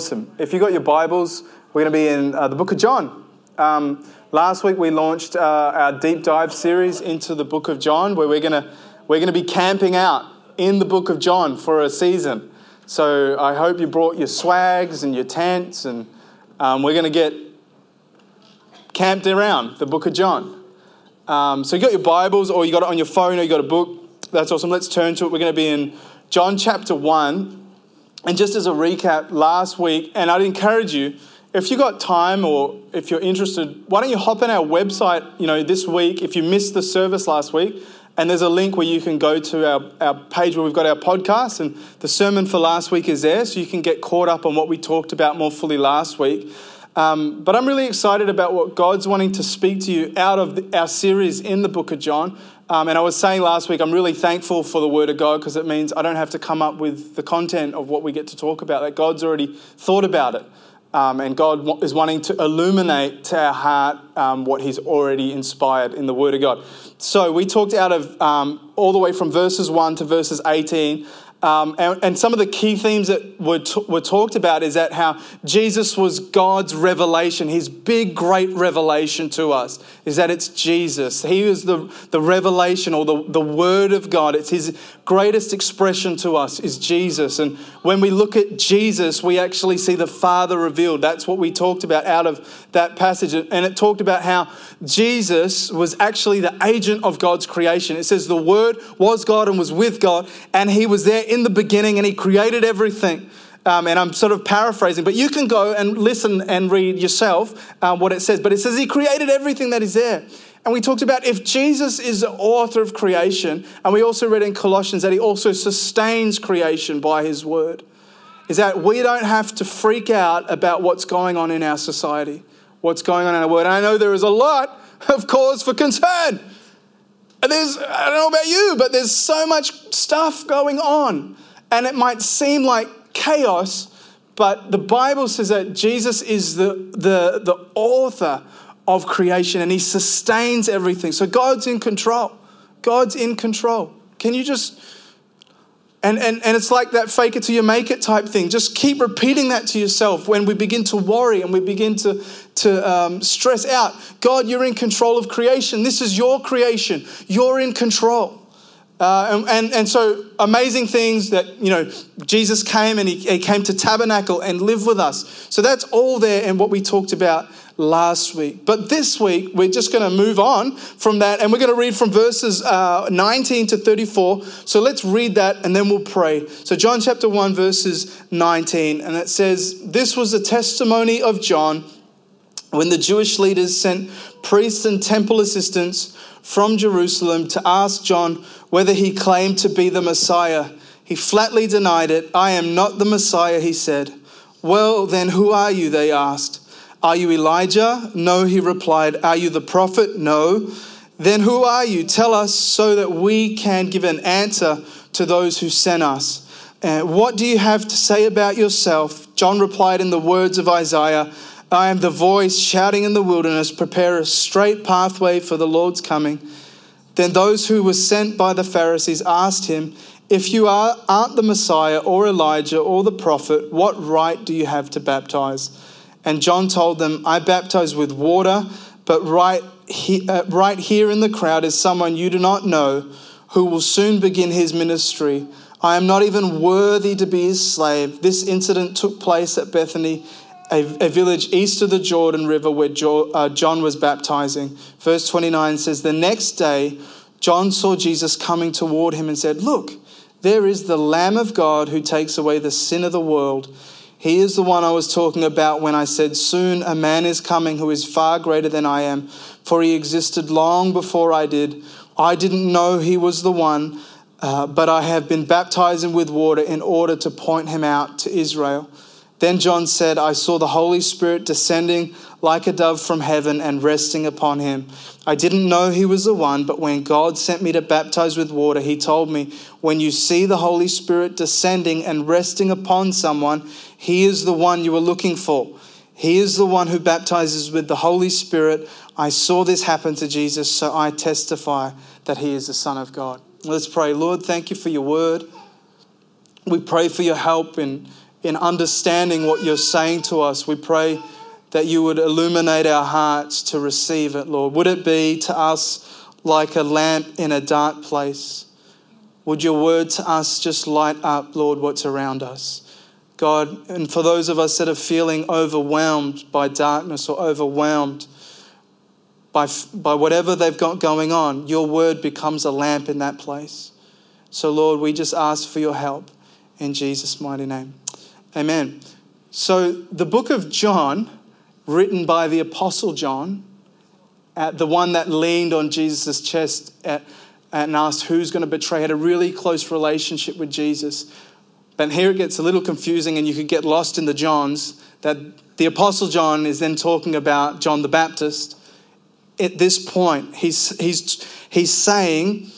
Awesome. If you've got your Bibles, we're going to be in uh, the book of John. Um, last week we launched uh, our deep dive series into the book of John, where we're going to we're going to be camping out in the book of John for a season. So I hope you brought your swags and your tents, and um, we're going to get camped around the book of John. Um, so you got your Bibles, or you got it on your phone, or you got a book. That's awesome. Let's turn to it. We're going to be in John chapter one. And just as a recap, last week, and I'd encourage you, if you've got time or if you're interested, why don't you hop on our website, you know, this week if you missed the service last week, and there's a link where you can go to our, our page where we've got our podcast, and the sermon for last week is there, so you can get caught up on what we talked about more fully last week. Um, but I'm really excited about what God's wanting to speak to you out of the, our series in the book of John. Um, and I was saying last week, I'm really thankful for the Word of God because it means I don't have to come up with the content of what we get to talk about, that God's already thought about it. Um, and God is wanting to illuminate to our heart um, what He's already inspired in the Word of God. So we talked out of um, all the way from verses 1 to verses 18 um, and, and, some of the key themes that were, t- were talked about is that how Jesus was God's revelation, his big, great revelation to us, is that it's Jesus. He is the, the revelation or the, the word of God. It's his greatest expression to us is Jesus. And when we look at Jesus, we actually see the Father revealed. That's what we talked about out of that passage. And it talked about how Jesus was actually the agent of God's creation. It says the Word was God and was with God, and He was there in the beginning and He created everything. Um, and I'm sort of paraphrasing, but you can go and listen and read yourself um, what it says. But it says He created everything that is there. And we talked about if Jesus is the author of creation, and we also read in Colossians that He also sustains creation by His word, is that we don't have to freak out about what's going on in our society what's going on in our world. And I know there is a lot of cause for concern. And there's, I don't know about you, but there's so much stuff going on. And it might seem like chaos, but the Bible says that Jesus is the, the, the author of creation and he sustains everything. So God's in control. God's in control. Can you just and, and, and it's like that fake it till you make it type thing. Just keep repeating that to yourself when we begin to worry and we begin to, to um, stress out. God, you're in control of creation. This is your creation. You're in control. Uh, and, and, and, so amazing things that, you know, Jesus came and he, he came to tabernacle and live with us. So that's all there in what we talked about last week. But this week, we're just going to move on from that and we're going to read from verses uh, 19 to 34. So let's read that and then we'll pray. So, John chapter 1, verses 19, and it says, This was the testimony of John when the Jewish leaders sent priests and temple assistants from Jerusalem to ask John whether he claimed to be the Messiah. He flatly denied it. I am not the Messiah, he said. Well, then, who are you? They asked. Are you Elijah? No, he replied. Are you the prophet? No. Then who are you? Tell us so that we can give an answer to those who sent us. Uh, what do you have to say about yourself? John replied in the words of Isaiah I am the voice shouting in the wilderness, prepare a straight pathway for the Lord's coming. Then those who were sent by the Pharisees asked him, If you are, aren't the Messiah or Elijah or the prophet, what right do you have to baptize? And John told them, I baptize with water, but right, he, uh, right here in the crowd is someone you do not know who will soon begin his ministry. I am not even worthy to be his slave. This incident took place at Bethany, a, a village east of the Jordan River where jo, uh, John was baptizing. Verse 29 says, The next day, John saw Jesus coming toward him and said, Look, there is the Lamb of God who takes away the sin of the world. He is the one I was talking about when I said, Soon a man is coming who is far greater than I am, for he existed long before I did. I didn't know he was the one, uh, but I have been baptizing with water in order to point him out to Israel. Then John said, I saw the Holy Spirit descending like a dove from heaven and resting upon him. I didn't know he was the one, but when God sent me to baptize with water, he told me, When you see the Holy Spirit descending and resting upon someone, he is the one you are looking for. He is the one who baptizes with the Holy Spirit. I saw this happen to Jesus, so I testify that he is the Son of God. Let's pray. Lord, thank you for your word. We pray for your help in in understanding what you're saying to us. We pray that you would illuminate our hearts to receive it, Lord. Would it be to us like a lamp in a dark place? Would your word to us just light up, Lord, what's around us? God, and for those of us that are feeling overwhelmed by darkness or overwhelmed by, by whatever they've got going on, your word becomes a lamp in that place. So, Lord, we just ask for your help in Jesus' mighty name. Amen. So, the book of John, written by the Apostle John, uh, the one that leaned on Jesus' chest at, and asked who's going to betray, had a really close relationship with Jesus. But here it gets a little confusing, and you could get lost in the Johns. That the Apostle John is then talking about John the Baptist. At this point, he's, he's, he's saying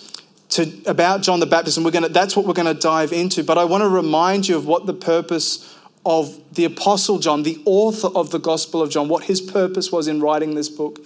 to, about John the Baptist, and we're gonna, that's what we're going to dive into. But I want to remind you of what the purpose of the Apostle John, the author of the Gospel of John, what his purpose was in writing this book.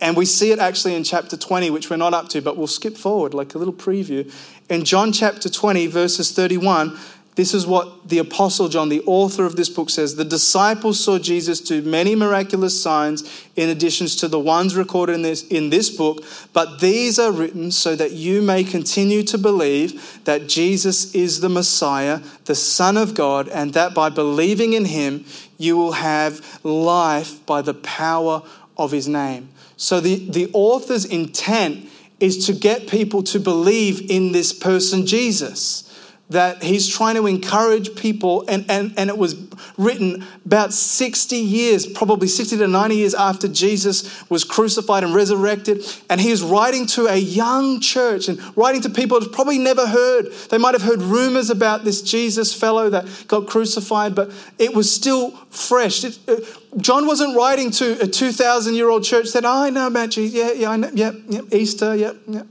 And we see it actually in chapter 20, which we're not up to, but we'll skip forward like a little preview. In John chapter 20, verses 31, this is what the Apostle John, the author of this book, says. The disciples saw Jesus do many miraculous signs in addition to the ones recorded in this, in this book, but these are written so that you may continue to believe that Jesus is the Messiah, the Son of God, and that by believing in him, you will have life by the power of his name. So the, the author's intent is to get people to believe in this person, Jesus that he's trying to encourage people, and, and, and it was written about 60 years, probably 60 to 90 years after Jesus was crucified and resurrected. And he is writing to a young church and writing to people that probably never heard. They might have heard rumors about this Jesus fellow that got crucified, but it was still fresh. It, uh, John wasn't writing to a 2,000 year old church that, oh, I know about Jesus. Yeah, yeah, I know. Yeah, yeah, Easter. Yeah, yeah.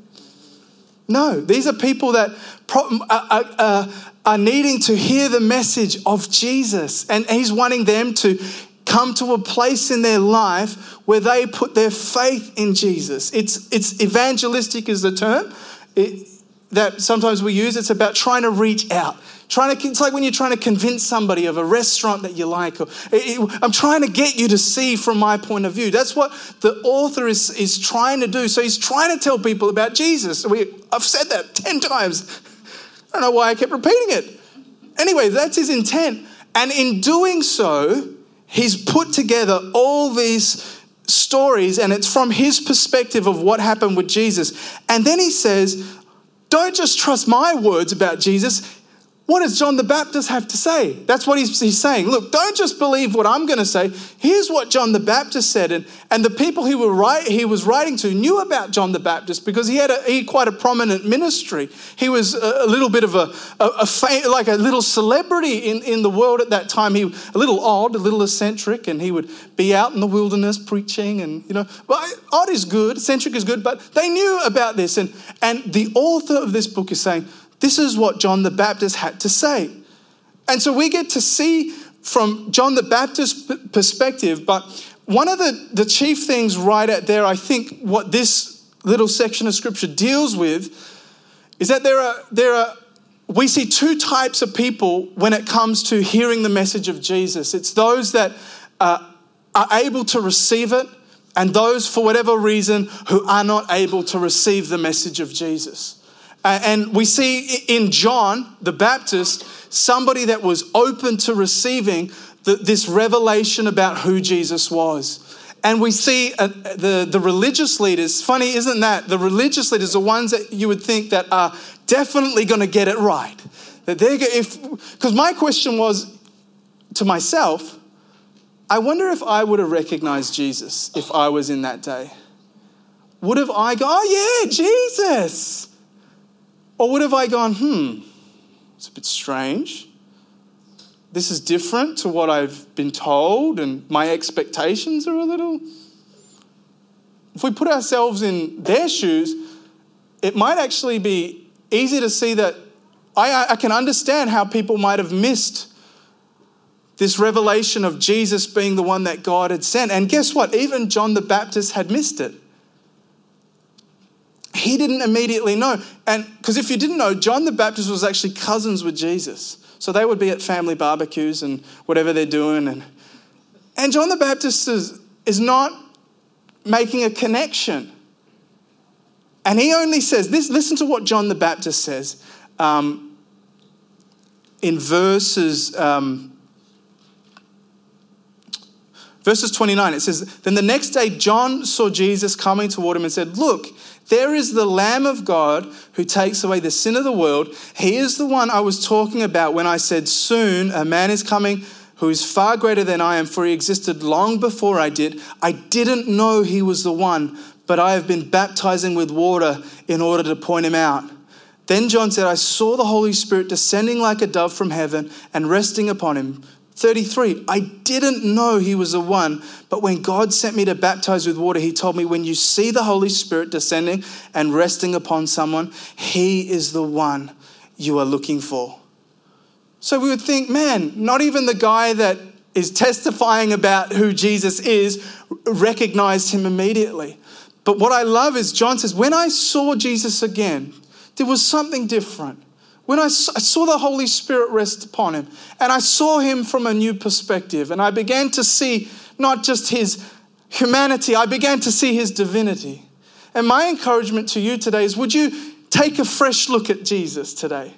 No, these are people that are, are, uh, uh, uh, are needing to hear the message of Jesus. And he's wanting them to come to a place in their life where they put their faith in Jesus. It's, it's evangelistic, is the term it, that sometimes we use. It's about trying to reach out. Trying to, it's like when you're trying to convince somebody of a restaurant that you like. Or, it, it, I'm trying to get you to see from my point of view. That's what the author is, is trying to do. So he's trying to tell people about Jesus. We, I've said that 10 times. I don't know why I kept repeating it. Anyway, that's his intent. And in doing so, he's put together all these stories, and it's from his perspective of what happened with Jesus. And then he says, Don't just trust my words about Jesus. What does John the Baptist have to say? That's what he's, he's saying. Look, don't just believe what I'm going to say. Here's what John the Baptist said. And, and the people he, were write, he was writing to knew about John the Baptist because he had, a, he quite a prominent ministry. He was a, a little bit of a, a, a like a little celebrity in, in the world at that time. He a little odd, a little eccentric, and he would be out in the wilderness preaching. And, you know, well, odd is good, eccentric is good, but they knew about this. And, and the author of this book is saying, this is what John the Baptist had to say. And so we get to see from John the Baptist's perspective, but one of the, the chief things right out there, I think, what this little section of scripture deals with is that there are, there are we see two types of people when it comes to hearing the message of Jesus. It's those that uh, are able to receive it, and those, for whatever reason, who are not able to receive the message of Jesus. And we see in John the Baptist somebody that was open to receiving the, this revelation about who Jesus was. And we see uh, the, the religious leaders, funny, isn't that? The religious leaders are ones that you would think that are definitely going to get it right. That they're if because my question was to myself, I wonder if I would have recognized Jesus if I was in that day. Would have I go, oh yeah, Jesus? Or would have I gone, hmm, it's a bit strange. This is different to what I've been told, and my expectations are a little. If we put ourselves in their shoes, it might actually be easy to see that I, I can understand how people might have missed this revelation of Jesus being the one that God had sent. And guess what? Even John the Baptist had missed it he didn't immediately know. And because if you didn't know, John the Baptist was actually cousins with Jesus. So they would be at family barbecues and whatever they're doing. And, and John the Baptist is, is not making a connection. And he only says this listen to what John the Baptist says um, in verses. Um, Verses 29, it says, Then the next day John saw Jesus coming toward him and said, Look, there is the Lamb of God who takes away the sin of the world. He is the one I was talking about when I said, Soon a man is coming who is far greater than I am, for he existed long before I did. I didn't know he was the one, but I have been baptizing with water in order to point him out. Then John said, I saw the Holy Spirit descending like a dove from heaven and resting upon him. 33, I didn't know he was the one, but when God sent me to baptize with water, he told me, when you see the Holy Spirit descending and resting upon someone, he is the one you are looking for. So we would think, man, not even the guy that is testifying about who Jesus is recognized him immediately. But what I love is John says, when I saw Jesus again, there was something different. When I saw the Holy Spirit rest upon him, and I saw him from a new perspective, and I began to see not just his humanity, I began to see his divinity. And my encouragement to you today is would you take a fresh look at Jesus today?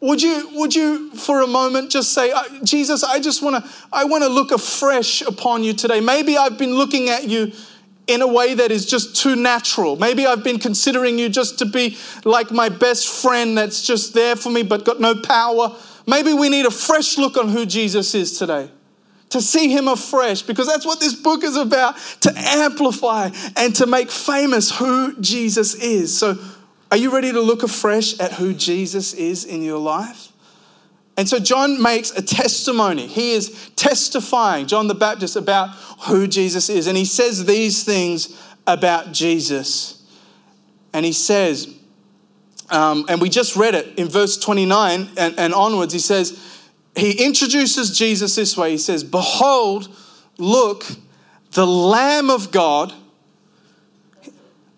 Would you, would you for a moment just say, Jesus, I just want to, I want to look afresh upon you today. Maybe I've been looking at you in a way that is just too natural. Maybe I've been considering you just to be like my best friend that's just there for me but got no power. Maybe we need a fresh look on who Jesus is today. To see him afresh, because that's what this book is about to amplify and to make famous who Jesus is. So, are you ready to look afresh at who Jesus is in your life? And so John makes a testimony. He is testifying, John the Baptist, about who Jesus is. And he says these things about Jesus. And he says, um, and we just read it in verse 29 and, and onwards, he says, he introduces Jesus this way. He says, Behold, look, the Lamb of God,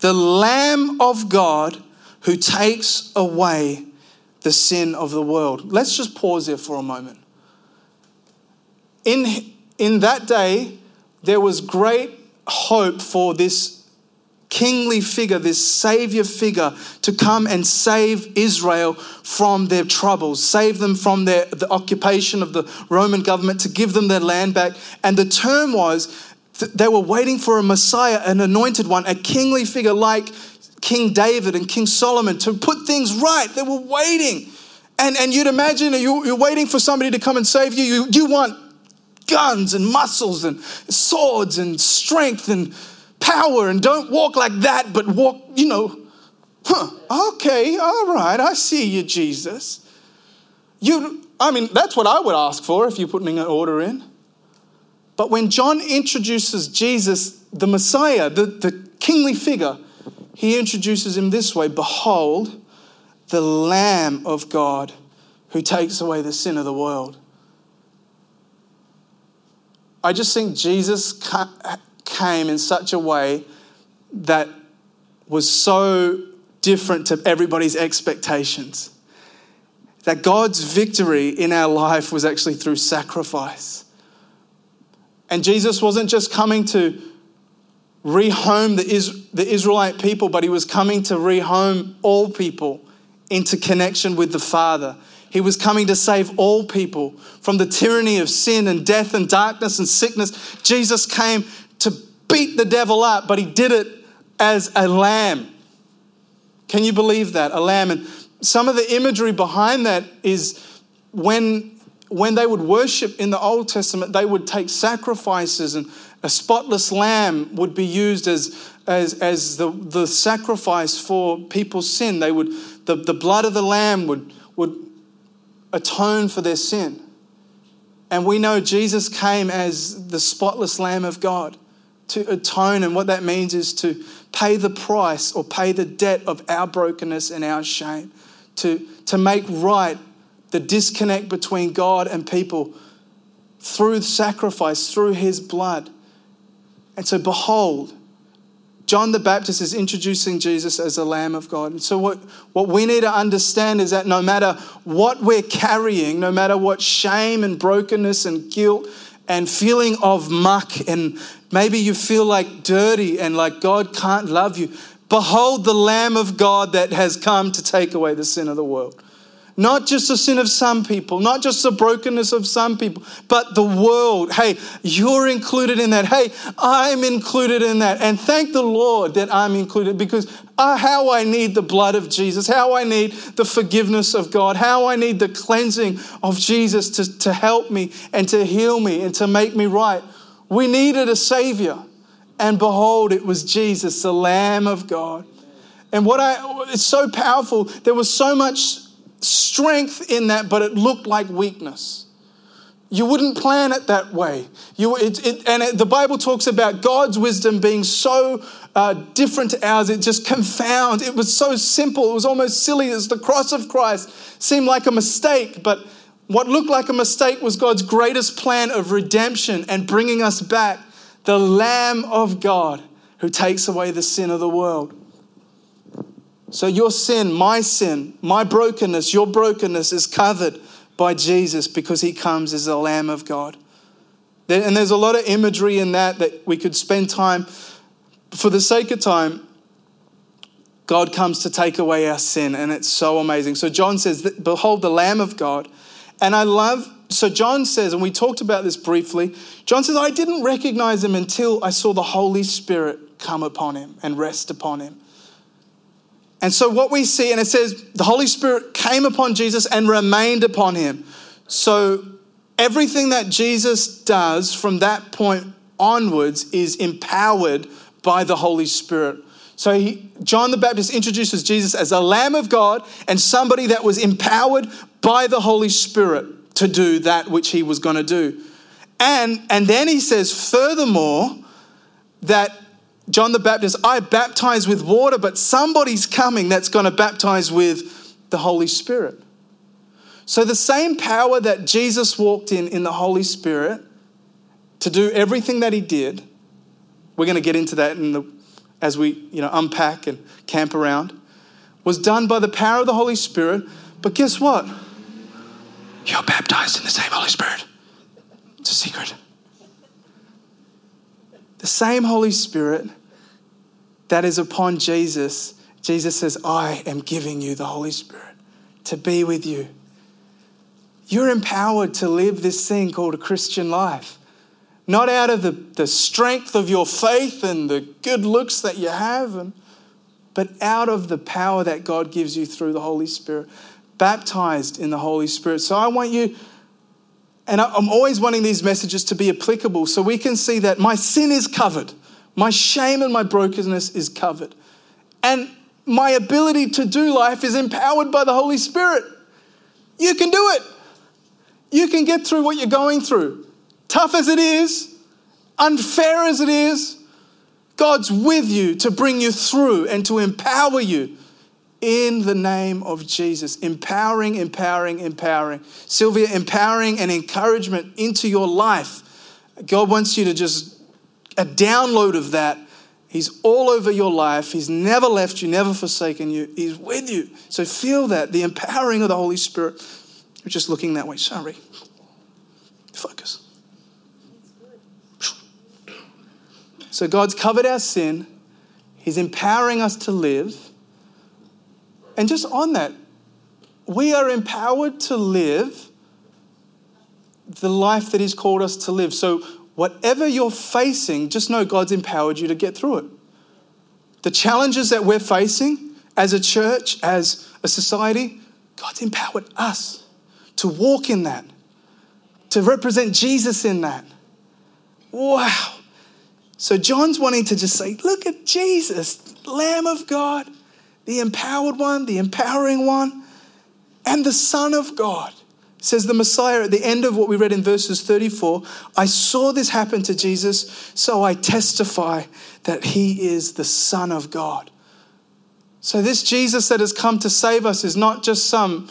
the Lamb of God who takes away the sin of the world. Let's just pause there for a moment. In, in that day, there was great hope for this kingly figure, this savior figure, to come and save Israel from their troubles, save them from their, the occupation of the Roman government, to give them their land back. And the term was they were waiting for a Messiah, an anointed one, a kingly figure like King David and King Solomon to put things right. They were waiting. And, and you'd imagine you, you're waiting for somebody to come and save you. you. You want guns and muscles and swords and strength and power and don't walk like that, but walk, you know, huh, okay, all right, I see you, Jesus. You, I mean, that's what I would ask for if you're putting an order in. But when John introduces Jesus, the Messiah, the, the kingly figure, he introduces him this way Behold, the Lamb of God who takes away the sin of the world. I just think Jesus came in such a way that was so different to everybody's expectations. That God's victory in our life was actually through sacrifice. And Jesus wasn't just coming to rehome the, Is- the Israelite people, but he was coming to rehome all people into connection with the Father. He was coming to save all people from the tyranny of sin and death and darkness and sickness. Jesus came to beat the devil up, but he did it as a lamb. Can you believe that? A lamb. And some of the imagery behind that is when when they would worship in the Old Testament, they would take sacrifices and a spotless lamb would be used as, as, as the, the sacrifice for people's sin. They would, the, the blood of the lamb would, would atone for their sin. And we know Jesus came as the spotless lamb of God to atone. And what that means is to pay the price or pay the debt of our brokenness and our shame, to, to make right the disconnect between God and people through sacrifice, through his blood. And so, behold, John the Baptist is introducing Jesus as the Lamb of God. And so, what, what we need to understand is that no matter what we're carrying, no matter what shame and brokenness and guilt and feeling of muck, and maybe you feel like dirty and like God can't love you, behold the Lamb of God that has come to take away the sin of the world. Not just the sin of some people, not just the brokenness of some people, but the world. Hey, you're included in that. Hey, I'm included in that. And thank the Lord that I'm included because uh, how I need the blood of Jesus, how I need the forgiveness of God, how I need the cleansing of Jesus to, to help me and to heal me and to make me right. We needed a Savior. And behold, it was Jesus, the Lamb of God. And what I, it's so powerful. There was so much strength in that, but it looked like weakness. You wouldn't plan it that way. You, it, it, and it, the Bible talks about God's wisdom being so uh, different to ours, it just confounds. It was so simple, it was almost silly as the cross of Christ seemed like a mistake, but what looked like a mistake was God's greatest plan of redemption and bringing us back, the Lamb of God who takes away the sin of the world. So, your sin, my sin, my brokenness, your brokenness is covered by Jesus because he comes as the Lamb of God. And there's a lot of imagery in that that we could spend time. For the sake of time, God comes to take away our sin, and it's so amazing. So, John says, Behold, the Lamb of God. And I love, so John says, and we talked about this briefly, John says, I didn't recognize him until I saw the Holy Spirit come upon him and rest upon him. And so, what we see, and it says, the Holy Spirit came upon Jesus and remained upon him. So, everything that Jesus does from that point onwards is empowered by the Holy Spirit. So, he, John the Baptist introduces Jesus as a Lamb of God and somebody that was empowered by the Holy Spirit to do that which he was going to do. And, and then he says, furthermore, that John the Baptist, I baptize with water, but somebody's coming that's going to baptize with the Holy Spirit. So, the same power that Jesus walked in in the Holy Spirit to do everything that he did, we're going to get into that in the, as we you know, unpack and camp around, was done by the power of the Holy Spirit. But guess what? You're baptized in the same Holy Spirit. It's a secret. The same Holy Spirit that is upon Jesus, Jesus says, I am giving you the Holy Spirit to be with you. You're empowered to live this thing called a Christian life, not out of the, the strength of your faith and the good looks that you have, and, but out of the power that God gives you through the Holy Spirit, baptized in the Holy Spirit. So I want you, and I'm always wanting these messages to be applicable so we can see that my sin is covered. My shame and my brokenness is covered. And my ability to do life is empowered by the Holy Spirit. You can do it. You can get through what you're going through. Tough as it is, unfair as it is, God's with you to bring you through and to empower you in the name of Jesus. Empowering, empowering, empowering. Sylvia, empowering and encouragement into your life. God wants you to just a download of that. He's all over your life. He's never left you, never forsaken you. He's with you. So feel that, the empowering of the Holy Spirit. You're just looking that way. Sorry. Focus. So God's covered our sin. He's empowering us to live. And just on that, we are empowered to live the life that He's called us to live. So whatever you're facing, just know God's empowered you to get through it. The challenges that we're facing as a church, as a society, God's empowered us to walk in that, to represent Jesus in that. Wow. So John's wanting to just say, look at Jesus, Lamb of God, the empowered one, the empowering one, and the Son of God says the Messiah at the end of what we read in verses 34 I saw this happen to Jesus, so I testify that he is the Son of God. So, this Jesus that has come to save us is not just some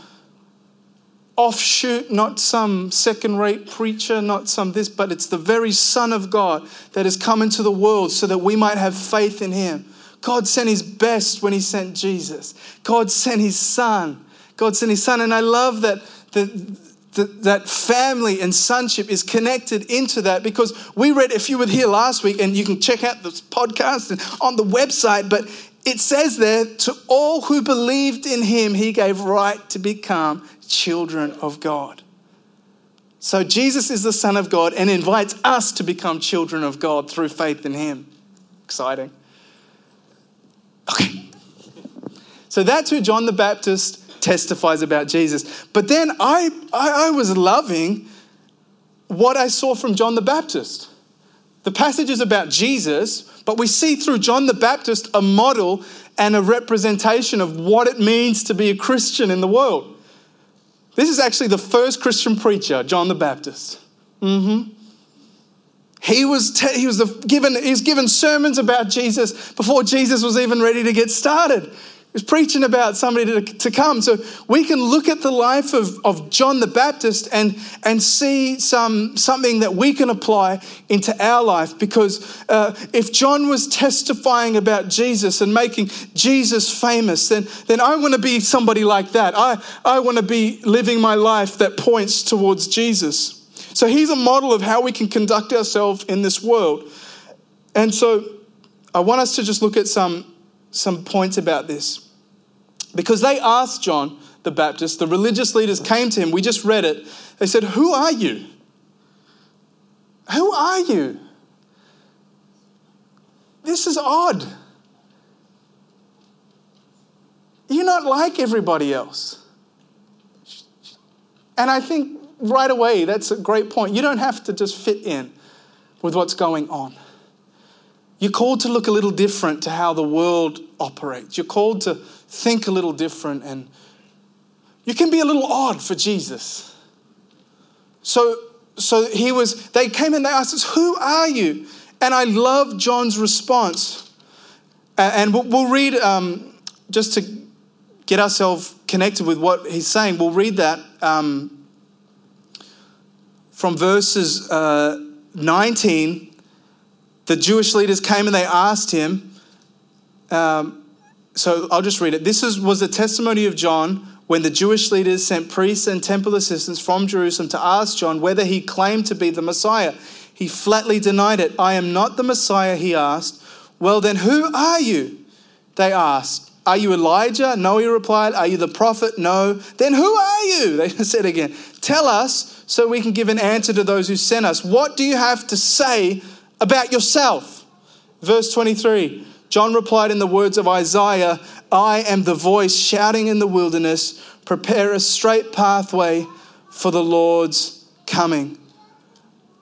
offshoot, not some second rate preacher, not some this, but it's the very Son of God that has come into the world so that we might have faith in him. God sent his best when he sent Jesus. God sent his son. God sent his son. And I love that the, that family and sonship is connected into that because we read, if you were here last week, and you can check out this podcast and on the website, but it says there, to all who believed in him, he gave right to become children of God. So Jesus is the Son of God and invites us to become children of God through faith in him. Exciting. Okay. So that's who John the Baptist testifies about Jesus. But then I, I, I was loving what I saw from John the Baptist. The passage is about Jesus, but we see through John the Baptist a model and a representation of what it means to be a Christian in the world. This is actually the first Christian preacher, John the Baptist. Mm-hmm. He was, te- he, was given, he was given sermons about Jesus before Jesus was even ready to get started preaching about somebody to, to come. So we can look at the life of, of John the Baptist and, and see some, something that we can apply into our life. Because uh, if John was testifying about Jesus and making Jesus famous, then, then I want to be somebody like that. I, I want to be living my life that points towards Jesus. So he's a model of how we can conduct ourselves in this world. And so I want us to just look at some, some points about this. Because they asked John the Baptist, the religious leaders came to him, we just read it. They said, Who are you? Who are you? This is odd. You're not like everybody else. And I think right away, that's a great point. You don't have to just fit in with what's going on. You're called to look a little different to how the world operates. You're called to think a little different and you can be a little odd for Jesus. So, so he was, they came and they asked us, Who are you? And I love John's response. And we'll, read, um, just to get ourselves connected with what he's saying, we'll read that um, from verses uh, 19 the Jewish leaders came and they asked him. Um, so I'll just read it. This is, was the testimony of John when the Jewish leaders sent priests and temple assistants from Jerusalem to ask John whether he claimed to be the Messiah. He flatly denied it. I am not the Messiah, he asked. Well, then who are you? They asked. Are you Elijah? No, he replied. Are you the prophet? No. Then who are you? They said again. Tell us so we can give an answer to those who sent us. What do you have to say about yourself. Verse 23 John replied in the words of Isaiah I am the voice shouting in the wilderness, prepare a straight pathway for the Lord's coming.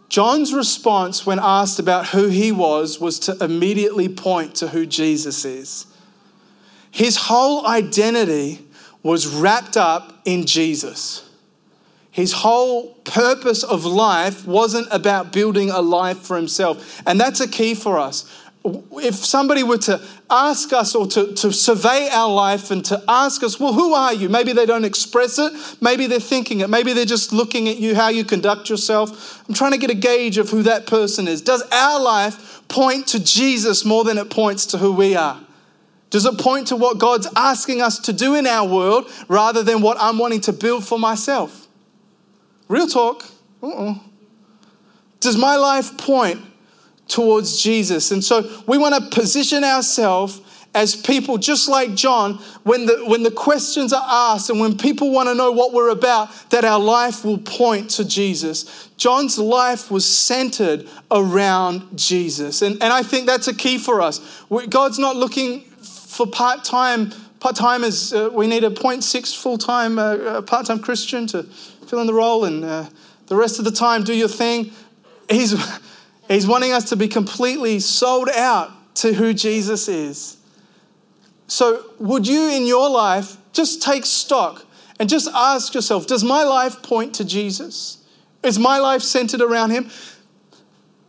John's response when asked about who he was was to immediately point to who Jesus is. His whole identity was wrapped up in Jesus. His whole purpose of life wasn't about building a life for himself. And that's a key for us. If somebody were to ask us or to, to survey our life and to ask us, well, who are you? Maybe they don't express it. Maybe they're thinking it. Maybe they're just looking at you, how you conduct yourself. I'm trying to get a gauge of who that person is. Does our life point to Jesus more than it points to who we are? Does it point to what God's asking us to do in our world rather than what I'm wanting to build for myself? Real talk. Uh-uh. Does my life point towards Jesus? And so we want to position ourselves as people just like John when the when the questions are asked and when people want to know what we're about that our life will point to Jesus. John's life was centered around Jesus. And and I think that's a key for us. God's not looking for part-time part-timers. Uh, we need a 0.6 full-time uh, uh, part-time Christian to fill in the role, and uh, the rest of the time, do your thing. He's, he's wanting us to be completely sold out to who Jesus is. So, would you in your life just take stock and just ask yourself Does my life point to Jesus? Is my life centered around him?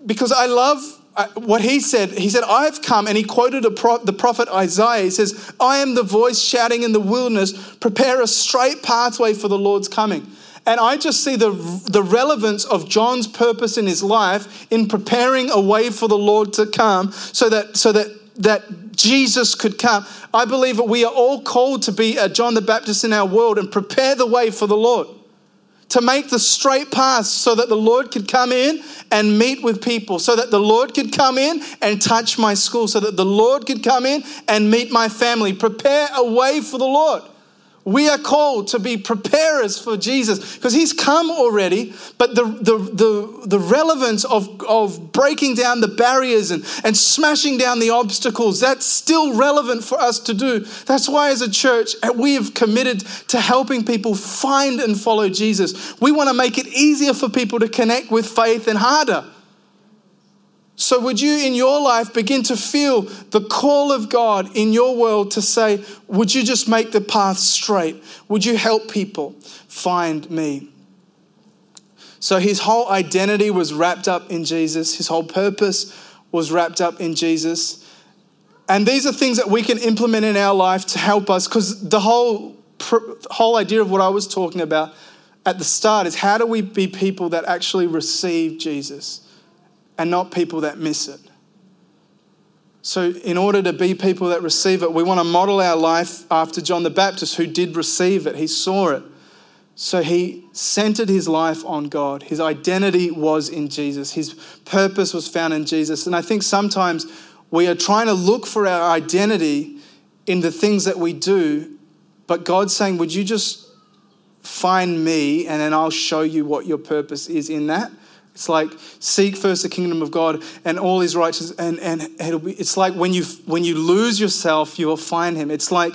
Because I love uh, what he said. He said, I've come, and he quoted pro- the prophet Isaiah. He says, I am the voice shouting in the wilderness, prepare a straight pathway for the Lord's coming. And I just see the, the relevance of John's purpose in his life in preparing a way for the Lord to come so that, so that, that Jesus could come. I believe that we are all called to be a John the Baptist in our world and prepare the way for the Lord to make the straight path so that the Lord could come in and meet with people, so that the Lord could come in and touch my school, so that the Lord could come in and meet my family. Prepare a way for the Lord. We are called to be preparers for Jesus because he's come already, but the, the, the, the relevance of, of breaking down the barriers and, and smashing down the obstacles, that's still relevant for us to do. That's why, as a church, uh, we have committed to helping people find and follow Jesus. We want to make it easier for people to connect with faith and harder. So, would you in your life begin to feel the call of God in your world to say, Would you just make the path straight? Would you help people find me? So, his whole identity was wrapped up in Jesus, his whole purpose was wrapped up in Jesus. And these are things that we can implement in our life to help us because the whole, whole idea of what I was talking about at the start is how do we be people that actually receive Jesus? And not people that miss it. So, in order to be people that receive it, we want to model our life after John the Baptist, who did receive it. He saw it. So, he centered his life on God. His identity was in Jesus, his purpose was found in Jesus. And I think sometimes we are trying to look for our identity in the things that we do, but God's saying, Would you just find me and then I'll show you what your purpose is in that? It's like seek first the kingdom of God and all his righteousness and, and it'll be it's like when you when you lose yourself, you will find him. It's like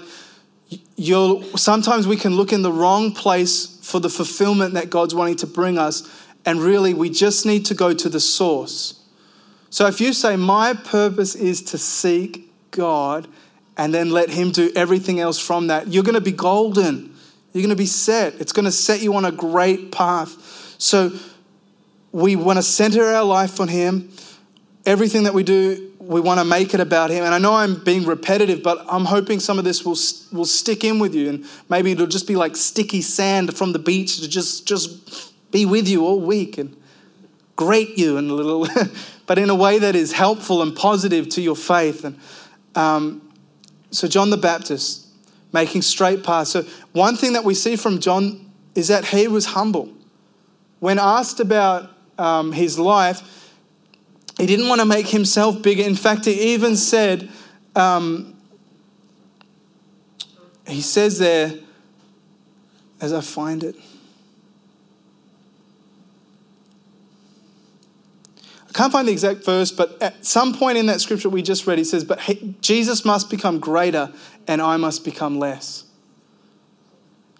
you'll sometimes we can look in the wrong place for the fulfillment that God's wanting to bring us, and really we just need to go to the source. So if you say, My purpose is to seek God and then let him do everything else from that, you're gonna be golden. You're gonna be set. It's gonna set you on a great path. So we want to center our life on Him. Everything that we do, we want to make it about Him. And I know I'm being repetitive, but I'm hoping some of this will, will stick in with you. And maybe it'll just be like sticky sand from the beach to just, just be with you all week and grate you in a little, but in a way that is helpful and positive to your faith. And um, so, John the Baptist, making straight paths. So, one thing that we see from John is that he was humble. When asked about um, his life, he didn't want to make himself bigger. In fact, he even said, um, he says there, as I find it, I can't find the exact verse, but at some point in that scripture we just read, he says, But Jesus must become greater and I must become less.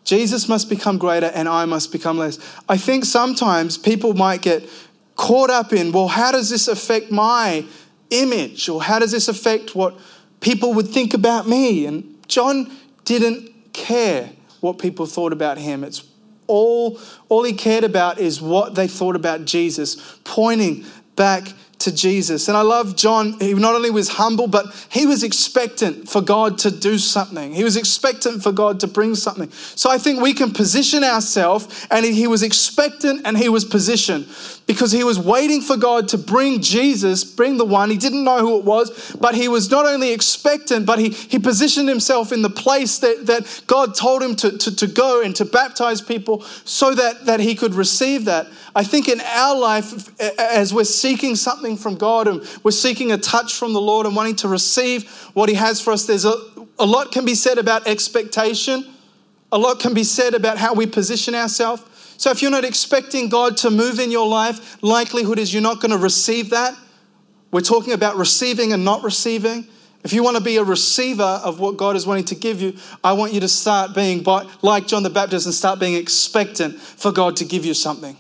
Jesus must become greater and I must become less. I think sometimes people might get caught up in, well, how does this affect my image? Or how does this affect what people would think about me? And John didn't care what people thought about him. It's all, all he cared about is what they thought about Jesus, pointing back to Jesus. And I love John. He not only was humble, but he was expectant for God to do something. He was expectant for God to bring something. So I think we can position ourselves, and he was expectant and he was positioned because he was waiting for God to bring Jesus, bring the one. He didn't know who it was, but he was not only expectant, but he, he positioned himself in the place that, that God told him to, to, to go and to baptize people so that, that he could receive that. I think in our life, as we're seeking something from God and we're seeking a touch from the Lord and wanting to receive what He has for us, there's a, a lot can be said about expectation. A lot can be said about how we position ourselves. So if you're not expecting God to move in your life, likelihood is you're not going to receive that. We're talking about receiving and not receiving. If you want to be a receiver of what God is wanting to give you, I want you to start being like John the Baptist and start being expectant for God to give you something.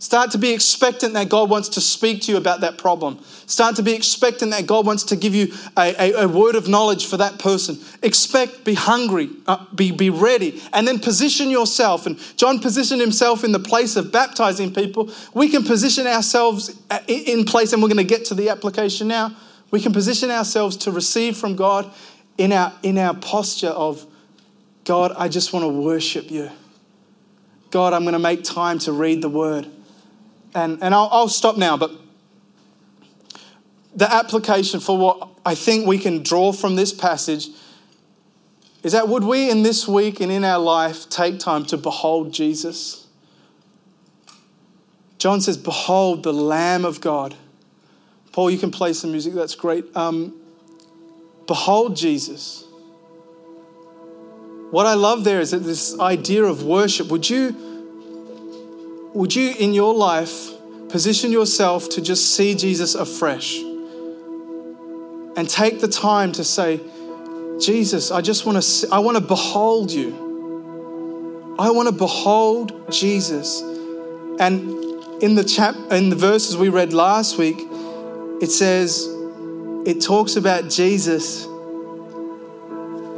Start to be expectant that God wants to speak to you about that problem. Start to be expectant that God wants to give you a, a, a word of knowledge for that person. Expect, be hungry, uh, be, be ready, and then position yourself. And John positioned himself in the place of baptizing people. We can position ourselves uh, in place, and we're going to get to the application now. We can position ourselves to receive from God in our, in our posture of, God, I just want to worship you. God, I'm going to make time to read the word. And, and I'll, I'll stop now, but the application for what I think we can draw from this passage is that would we in this week and in our life take time to behold Jesus? John says, Behold the Lamb of God. Paul, you can play some music, that's great. Um, behold Jesus. What I love there is that this idea of worship. Would you, would you in your life position yourself to just see Jesus afresh? And take the time to say, Jesus, I just want to I want to behold you. I want to behold Jesus. And in the chap in the verses we read last week, it says it talks about Jesus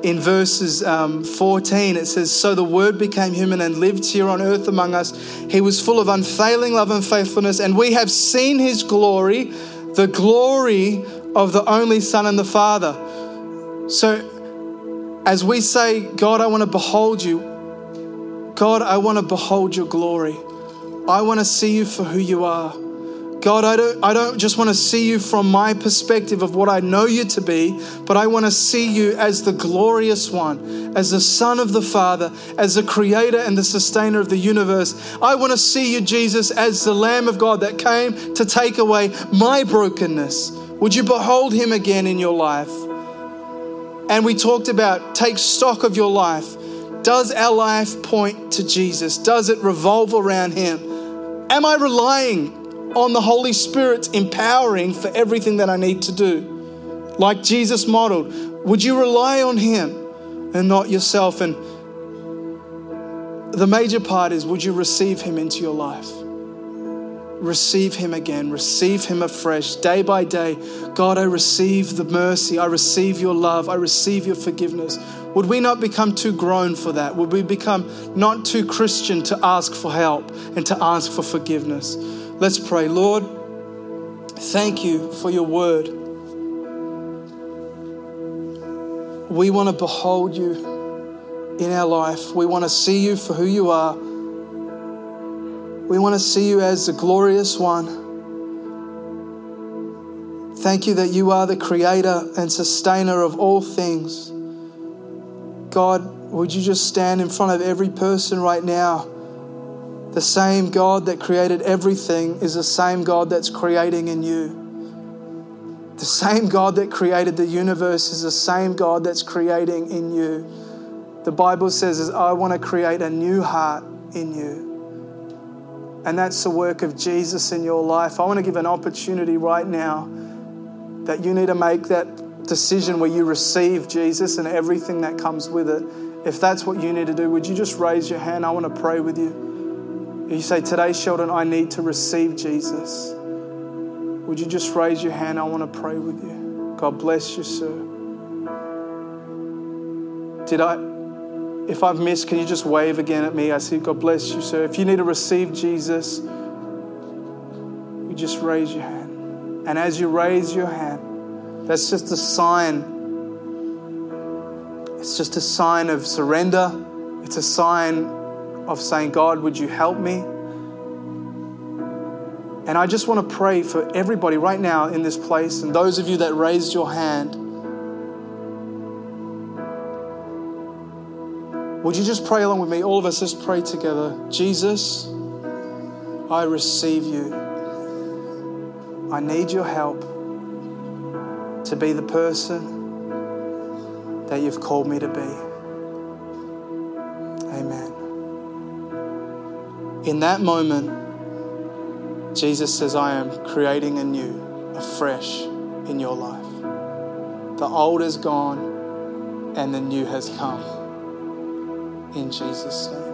in verses um, 14, it says, So the Word became human and lived here on earth among us. He was full of unfailing love and faithfulness, and we have seen his glory, the glory of the only Son and the Father. So as we say, God, I want to behold you, God, I want to behold your glory. I want to see you for who you are. God, I don't, I don't just want to see you from my perspective of what I know you to be, but I want to see you as the glorious one, as the Son of the Father, as the creator and the sustainer of the universe. I want to see you, Jesus, as the Lamb of God that came to take away my brokenness. Would you behold him again in your life? And we talked about take stock of your life. Does our life point to Jesus? Does it revolve around him? Am I relying on the Holy Spirit's empowering for everything that I need to do. Like Jesus modeled, would you rely on Him and not yourself? And the major part is would you receive Him into your life? Receive Him again, receive Him afresh, day by day. God, I receive the mercy, I receive your love, I receive your forgiveness. Would we not become too grown for that? Would we become not too Christian to ask for help and to ask for forgiveness? Let's pray. Lord, thank you for your word. We want to behold you in our life. We want to see you for who you are. We want to see you as the glorious one. Thank you that you are the creator and sustainer of all things. God, would you just stand in front of every person right now? The same God that created everything is the same God that's creating in you. The same God that created the universe is the same God that's creating in you. The Bible says, is, I want to create a new heart in you. And that's the work of Jesus in your life. I want to give an opportunity right now that you need to make that decision where you receive Jesus and everything that comes with it. If that's what you need to do, would you just raise your hand? I want to pray with you. You say, Today, Sheldon, I need to receive Jesus. Would you just raise your hand? I want to pray with you. God bless you, sir. Did I, if I've missed, can you just wave again at me? I see, God bless you, sir. If you need to receive Jesus, you just raise your hand. And as you raise your hand, that's just a sign. It's just a sign of surrender. It's a sign of saying, God, would you help me? And I just want to pray for everybody right now in this place and those of you that raised your hand. Would you just pray along with me? All of us, just pray together. Jesus, I receive you. I need your help to be the person that you've called me to be. In that moment, Jesus says, I am creating anew, afresh in your life. The old is gone and the new has come. In Jesus' name.